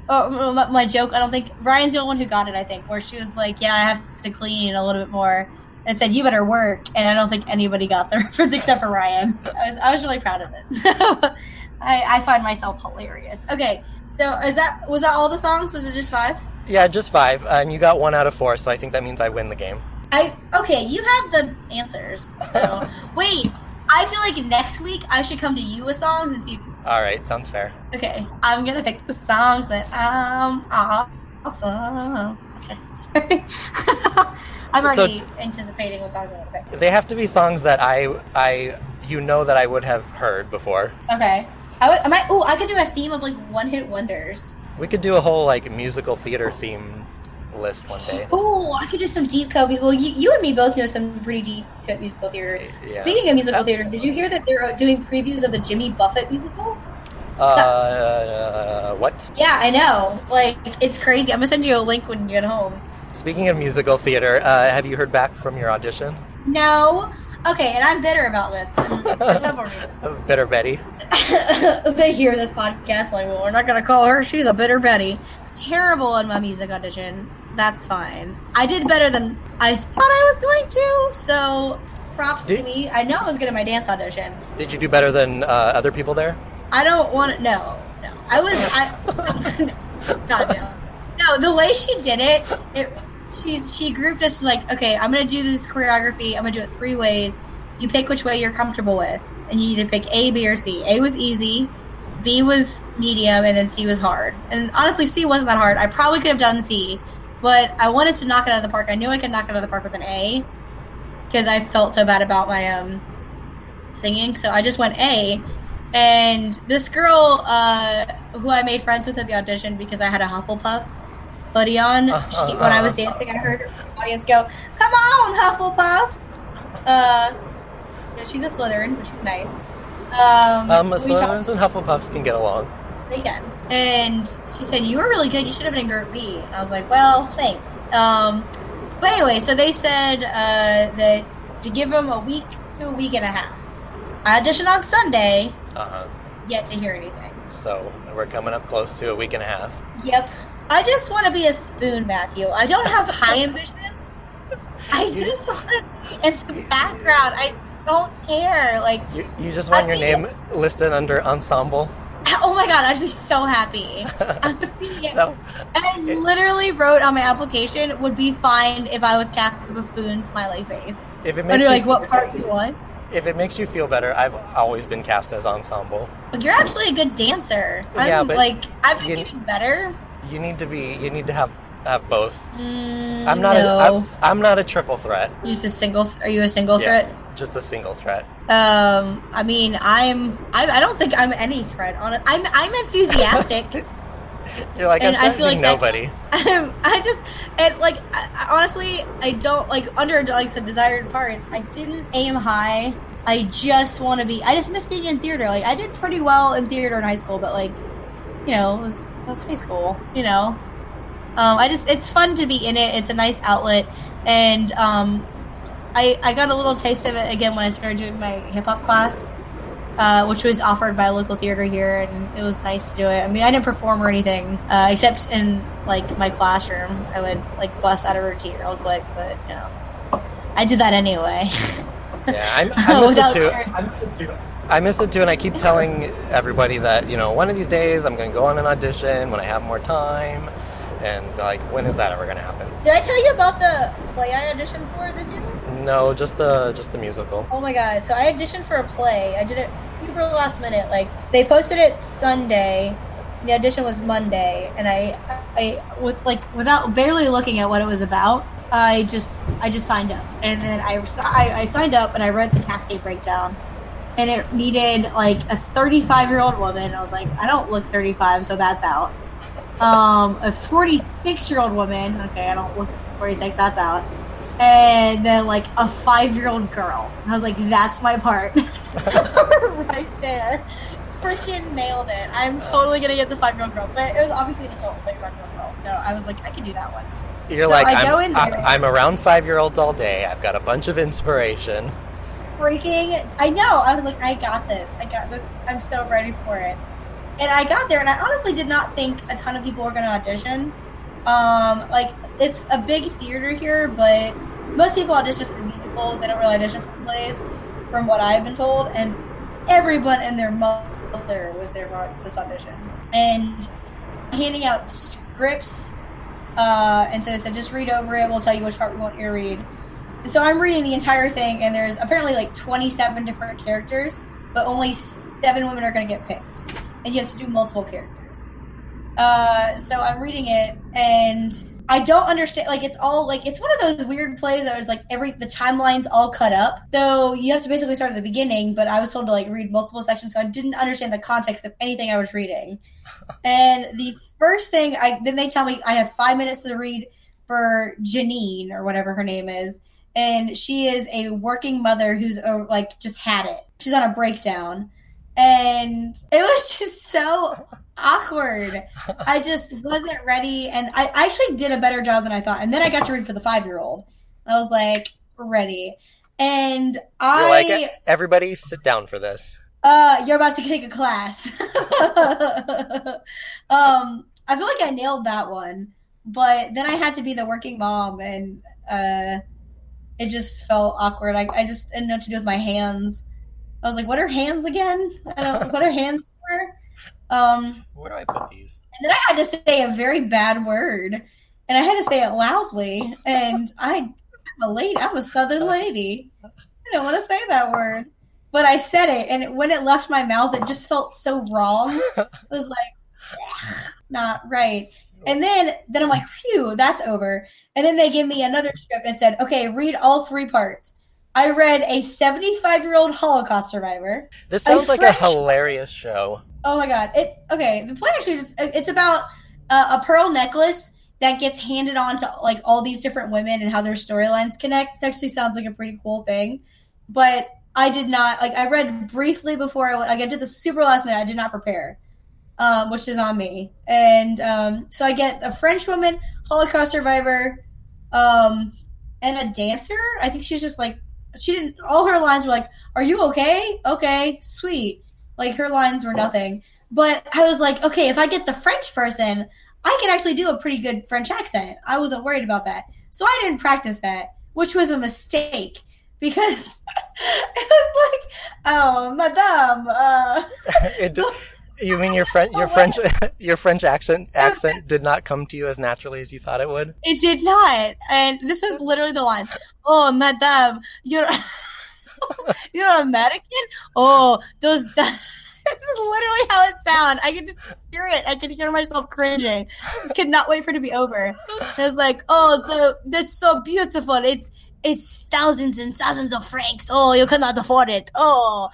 Oh, my, my joke. I don't think Ryan's the only one who got it. I think where she was like, "Yeah, I have to clean a little bit more," and said, "You better work." And I don't think anybody got the <laughs> reference except for Ryan. I was I was really proud of it. <laughs> I, I find myself hilarious. Okay, so is that was that all the songs? Was it just five? Yeah, just five, and you got one out of four, so I think that means I win the game. I okay. You have the answers. So. <laughs> Wait, I feel like next week I should come to you with songs and see. If, All right, sounds fair. okay, I'm gonna pick the songs that um awesome. Okay, sorry. <laughs> I'm So- already anticipating what songs I'm gonna pick. They have to be songs that I I you know that I would have heard before. Okay, I would. I might. Oh, I could do a theme of like one hit wonders. We could do a whole like musical theater theme list one day. <gasps> Oh, I could do some deep cut. Well, you, you and me both know some pretty deep cut musical theater. Yeah. Speaking of musical That- theater, did you hear that they're uh, doing previews of the Jimmy Buffett musical? Uh, what? Yeah, I know. Like, it's crazy. I'm gonna send you a link when you get home. Speaking of musical theater, uh, have you heard back from your audition? No. Okay, and I'm bitter about this for <laughs> several reasons. Bitter Betty. <laughs> they hear this podcast like, well, we're not gonna call her. She's a bitter Betty. Terrible in my music audition. That's fine. I did better than I thought I was going to. So, props to me. I know I was good at my dance audition. Did you do better than uh, other people there? I don't want to. No, no. I was. I. <laughs> God no. No, the way she did it, it. She's she grouped us like, okay, I'm gonna do this choreography. I'm gonna do it three ways. You pick which way you're comfortable with, and you either pick A, B, or C. A was easy, B was medium, and then C was hard. And honestly, C wasn't that hard. I probably could have done C, but I wanted to knock it out of the park. I knew I could knock it out of the park with an A because I felt so bad about my um singing. So I just went A. And this girl, uh, who I made friends with at the audition because I had a Hufflepuff hoodie on, <laughs> she, when I was dancing, I heard the audience go, "Come on, Hufflepuff!" Uh, yeah, she's a Slytherin, but she's nice. Um, Um, Slytherins and Hufflepuffs can get along. they can. And she said, You were really good. You should have been in Group B. And I was like, Well, thanks. Um, but anyway, so they said uh, that to give them a week to a week and a half. I auditioned on Sunday, Uh huh. yet to hear anything. So we're coming up close to a week and a half. Yep. I just want to be a spoon, Matthew. I don't have <laughs> high ambition. I You- just want to be in the background. I don't care. Like, You, you just want your I name listed under ensemble. oh my god, I'd be so happy. <laughs> I would be <laughs> That was- And I literally wrote on my application would be fine if I was cast as a spoon smiley face. if it makes you're like, what part you want? if it makes you feel better, I've always been cast as ensemble. Like, you're actually a good dancer. I'm Yeah, but like I've been you- getting better. You need to be. You need to have have both. Mm, I'm not. no. A, I'm, I'm not a triple threat. You're just a single. Are you a single Yeah. threat? Just a single threat. Um, I mean, I'm. I, I don't think I'm any threat on it. I'm. I'm enthusiastic. <laughs> You're like And I'm I feel like that- nobody. I'm, <laughs> I just and like I, honestly, I don't like under like some desired parts. I didn't aim high. I just want to be. I just miss being in theater. Like I did pretty well in theater in high school, but like, you know, it was it was high school. You know, Um, I just it's fun to be in it. It's a nice outlet, and um, I I got a little taste of it again when I started doing my hip hop class, uh, which was offered by a local theater here, and it was nice to do it. I mean, I didn't perform or anything, uh, except in like my classroom. I would like bust out a routine real quick, but you know, I did that anyway. Yeah, I, I <laughs> miss it too. I'm it too. I miss it too, and I keep telling everybody that you know one of these days I'm going to go on an audition when I have more time, and like when is that ever going to happen? Did I tell you about the play I auditioned for this year? No, just the just the musical. Oh my god! So I auditioned for a play. I did it super last minute. Like they posted it Sunday. The audition was Monday, and I, I with like without barely looking at what it was about, I just I just signed up, and then I, I, I signed up and I read the casting breakdown, and it needed like a 35 year old woman. I was like, I don't look 35, so that's out. Um, a 46 year old woman. Okay, I don't look 46. That's out. And then like a five year old girl. I was like, that's my part, <laughs> right there. Freaking nailed it. I'm totally gonna get the five year old girl, but it was obviously an adult five year old girl, so I was like, I could do that one. You're so like, I'm, I, am around five year olds all day. I've got a bunch of inspiration. Freaking, I know. I was like, I got this. I got this. I'm so ready for it. And I got there, and I honestly did not think a ton of people were going to audition. Um, like, it's a big theater here, but most people audition for the musicals. They don't really audition for the plays, from what I've been told. And everyone and their mother was there for this audition. And handing out scripts uh, and so they said, just read over it. We'll tell you which part we want you to read. And so I'm reading the entire thing, and there's apparently like 27 different characters, but only seven women are going to get picked. And you have to do multiple characters. Uh, so I'm reading it, and I don't understand. Like, it's all like it's one of those weird plays that was like every the timeline's all cut up. So you have to basically start at the beginning, but I was told to like read multiple sections, so I didn't understand the context of anything I was reading. <laughs> and the first thing I then they tell me I have five minutes to read for Janine or whatever her name is, and she is a working mother who's uh, like just had it. She's on a breakdown, and it was <laughs> just so awkward. I just wasn't ready, and I, I actually did a better job than I thought. And then I got to read for the five year old. I was like ready, and I like, everybody sit down for this. Uh, you're about to take a class. <laughs> um, I feel like I nailed that one, but then I had to be the working mom, and uh, it just felt awkward. I, I just didn't know what to do with my hands. I was like, "What are hands again? I don't. what are hands <laughs> for?" Um, Where do I put these? And then I had to say a very bad word, and I had to say it loudly. And I, I'm a lady. I'm a Southern lady. I don't want to say that word, but I said it, and when it left my mouth, it just felt so wrong. <laughs> It was like not right. And then then I'm like, phew, that's over. And then they give me another script and said, okay, read all three parts. I read a 75 year old Holocaust survivor. This sounds a like French, a hilarious show. Oh my god! It okay. The play actually just, it's about uh, a pearl necklace that gets handed on to like all these different women and how their storylines connect. It actually sounds like a pretty cool thing, but I did not like. I read briefly before I went. Like I did the super last minute. I did not prepare um, which is on me. And um, so I get a French woman, Holocaust survivor, um, and a dancer. I think she's just like she didn't. All her lines were like, "Are you okay? Okay, sweet." Like her lines were nothing. But I was like, okay, if I get the French person, I can actually do a pretty good French accent. I wasn't worried about that, so I didn't practice that, which was a mistake because <laughs> it was like, oh, madame. Uh, <laughs> it, <laughs> you mean your French your French <laughs> your French accent accent did not come to you as naturally as you thought it would? It did not. And this is literally the line. Oh, madame, you're <laughs> you're American? Oh, those <laughs> this is literally how it sounds. I can just hear it. I can hear myself cringing. Just could not wait for it to be over. And I was like, oh, the that's so beautiful. It's it's thousands and thousands of francs. Oh, you cannot afford it. Oh,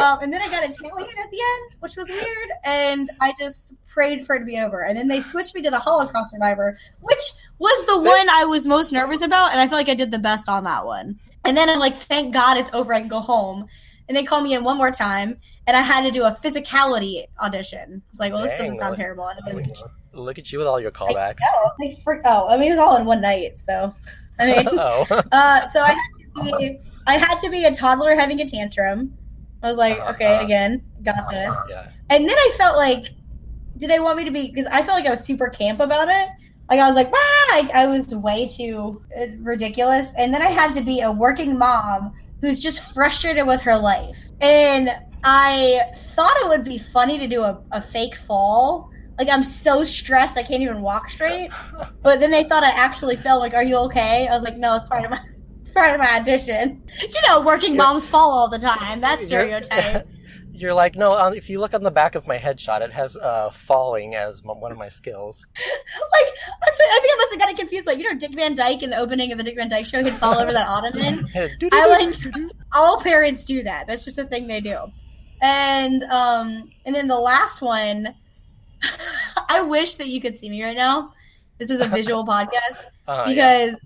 um, and then I got Italian at the end, which was weird, and I just prayed for it to be over. And then they switched me to the Holocaust survivor, which was the one I was most nervous about, and I feel like I did the best on that one. And then I'm like, thank God it's over. I can go home. And they called me in one more time, and I had to do a physicality audition. It's like, well, this doesn't sound terrible. And was Look at you with all your callbacks. Oh, like, for, oh, I mean, it was all in one night, so I mean, <laughs> oh. <laughs> uh, so I had to be, I had to be a toddler having a tantrum. I was like, Uh-huh. okay, again, got this. yeah. And then I felt like, do they want me to be? Because I felt like I was super camp about it. Like I was like, ah! like I was way too uh, ridiculous. And then I had to be a working mom who's just frustrated with her life. And I thought it would be funny to do a, a fake fall. Like I'm so stressed I can't even walk straight. But then they thought I actually fell. Like, are you okay? I was like, no, it's part of my. it's Part of my audition, <laughs> you know, working moms fall all the time. That's <laughs> stereotype. You're like, no, um, if you look on the back of my headshot, it has uh, falling as m- one of my skills. <laughs> like I think I must have gotten confused. Like you know, Dick Van Dyke in the opening of the Dick Van Dyke Show, he'd fall over that ottoman. I like all parents do that. That's just a thing they do. And um, and then the last one, <laughs> I wish that you could see me right now. This was a visual <laughs> podcast Uh, yeah. because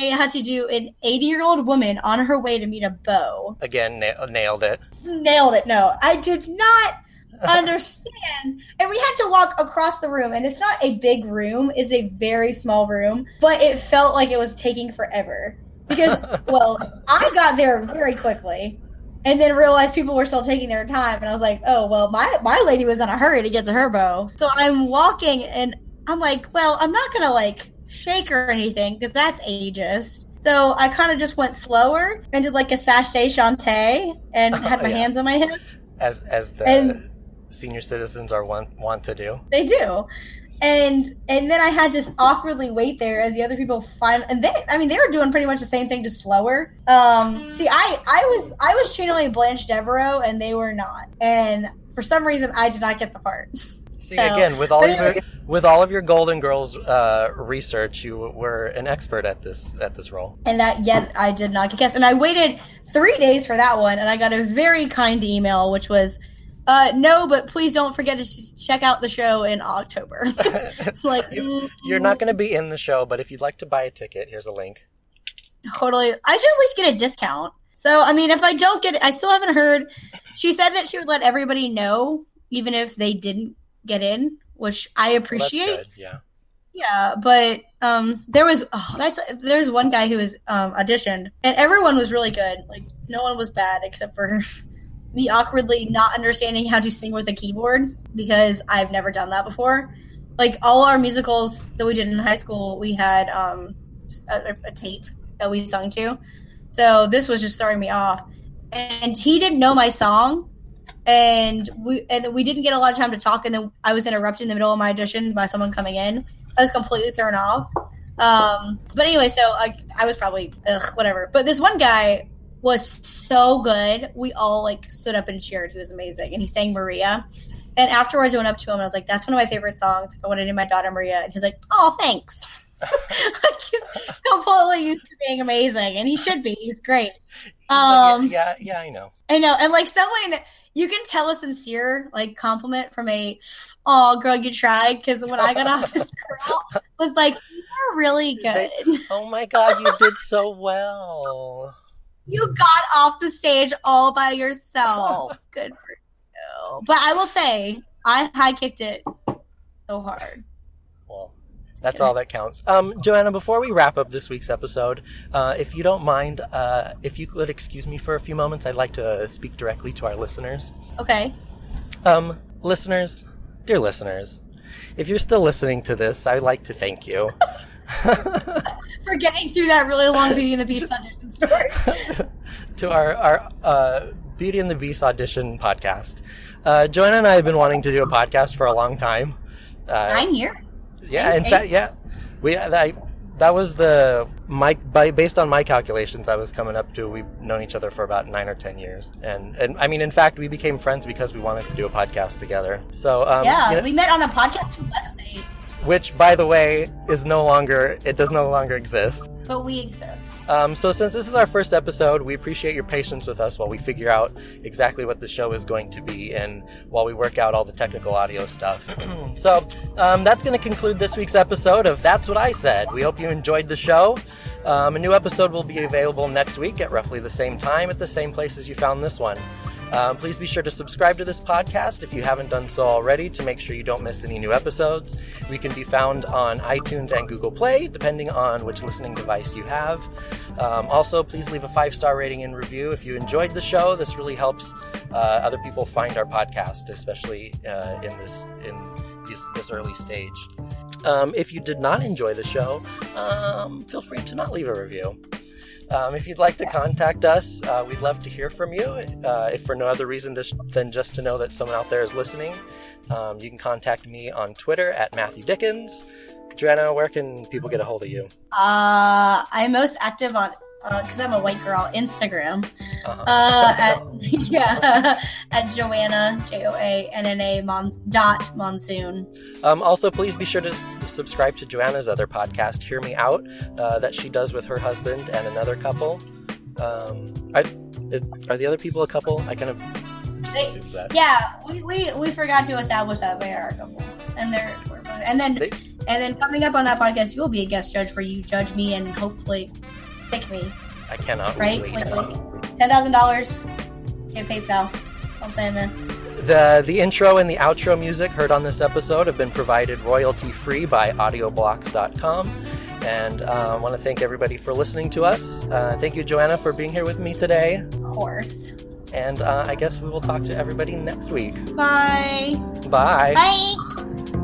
I had to do an 80 year old woman on her way to meet a beau. Again, na- nailed it. Nailed it. No, I did not <laughs> understand. And we had to walk across the room, and it's not a big room, it's a very small room, but it felt like it was taking forever. Because, well, I got there very quickly. And then realized people were still taking their time, and I was like, "Oh well, my my lady was in a hurry to get to her beau." So I'm walking, and I'm like, "Well, I'm not gonna like shake or anything because that's ageist." So I kind of just went slower and did like a sashay shantay and <laughs> oh, had my Yeah. hands on my hip. as as the And- senior citizens are want want to do. They do. And and then I had to awkwardly wait there as the other people find and they I mean they were doing pretty much the same thing just slower. Um see I I was I was channeling Blanche Devereaux and they were not. And for some reason I did not get the part. See So- again with all of your with all of your Golden Girls uh, research, you were an expert at this at this role. And that yet I did not get cast. And I waited three days for that one and I got a very kind email which was uh, no, but please don't forget to check out the show in October. <laughs> it's like You- You're not going to be in the show, but if you'd like to buy a ticket, here's a link. totally i should at least get a discount so i mean if i don't get it i still haven't heard she said that she would let everybody know even if they didn't get in which i Well, appreciate good. Yeah. yeah but um there was oh, that's there was one guy who was um auditioned and everyone was really good like no one was bad except for me awkwardly not understanding how to sing with a keyboard because i've never done that before. Like all our musicals that we did in high school we had um a, a tape that we sung to. So this was just throwing me off. And he didn't know my song. And we and we didn't get a lot of time to talk. And then i was interrupted in the middle of my audition by someone coming in. I was completely thrown off. Um but anyway so i, I was probably ugh, whatever. But this one guy was so good. We all like stood up and cheered. He was amazing. And he sang maria. And afterwards i went up to him and i was like that's one of my favorite songs. I want to name my daughter maria. And he's like oh thanks. <laughs> <laughs> Like he's completely used to being amazing. And he should be. He's great. Um yeah, yeah, I know. I know, and like someone, you can tell a sincere like compliment from a, "Oh, girl, you tried." Because when I got off, this <laughs> girl was like, "You're really good. Oh my god, you did so well. You got off the stage all by yourself. <laughs> Good for you." But I will say, I high kicked it so hard. Well, that's all that counts. Um, Joanna, before we wrap up this week's episode, uh, if you don't mind, uh, if you could excuse me for a few moments, I'd like to uh, speak directly to our listeners. Okay. Um, listeners, dear listeners, if you're still listening to this, I'd like to thank you. <laughs> For getting through that really long <laughs> Beauty and the Beast audition story. <laughs> to our, our uh, Beauty and the Beast audition podcast. Uh, Joanna and I have been wanting to do a podcast for a long time. Uh, I'm here. yeah, in fact, yeah, we I, that was the my by, based on my calculations. I was coming up to we've known each other for about nine or ten years, and and I mean, in fact, we became friends because we wanted to do a podcast together. So um, Yeah, you know- we met on a podcasting website, which by the way is no longer it does no longer exist. but we exist. Um, so, since this is our first episode, we appreciate your patience with us while we figure out exactly what the show is going to be and while we work out all the technical audio stuff. <clears throat> so, um, that's going to conclude this week's episode of That's What I Said. We hope you enjoyed the show. Um, a new episode will be available next week at roughly the same time at the same place as you found this one. Um, please be sure to subscribe to this podcast if you haven't done so already to make sure you don't miss any new episodes. We can be found on iTunes and Google Play, depending on which listening device you have. Um, also, please leave a five star rating and review if you enjoyed the show. This really helps uh, other people find our podcast, especially uh, in this in this, this early stage. Um, if you did not enjoy the show, um, feel free to not leave a review. Um, if you'd like to contact us, uh, we'd love to hear from you. Uh, if for no other reason than just to know that someone out there is listening, um, you can contact me on Twitter at Matthew Dickens. Joanna, where can people get a hold of you? Uh, I'm most active on because uh, I'm a white girl, Instagram. Uh-huh. Uh, at, <laughs> <laughs> yeah, at Joanna J O A N N A Mons dot Monsoon. Um, also, please be sure to s- subscribe to Joanna's other podcast, Hear Me Out, uh, that she does with her husband and another couple. Um, I, it, are the other people a couple? I kind of they. Yeah, we, we, we forgot to establish that they are a couple, and they're and then they, and then coming up on that podcast, you'll be a guest judge where you judge me and hopefully pick me. I cannot right? Ten thousand dollars. Get PayPal. I'm saying, man. The the intro and the outro music heard on this episode have been provided royalty free by audioblocks.com. And uh, I want to thank everybody for listening to us. Uh, thank you, Joanna, for being here with me today. Of course. And uh, I guess we will talk to everybody next week. Bye. Bye. Bye.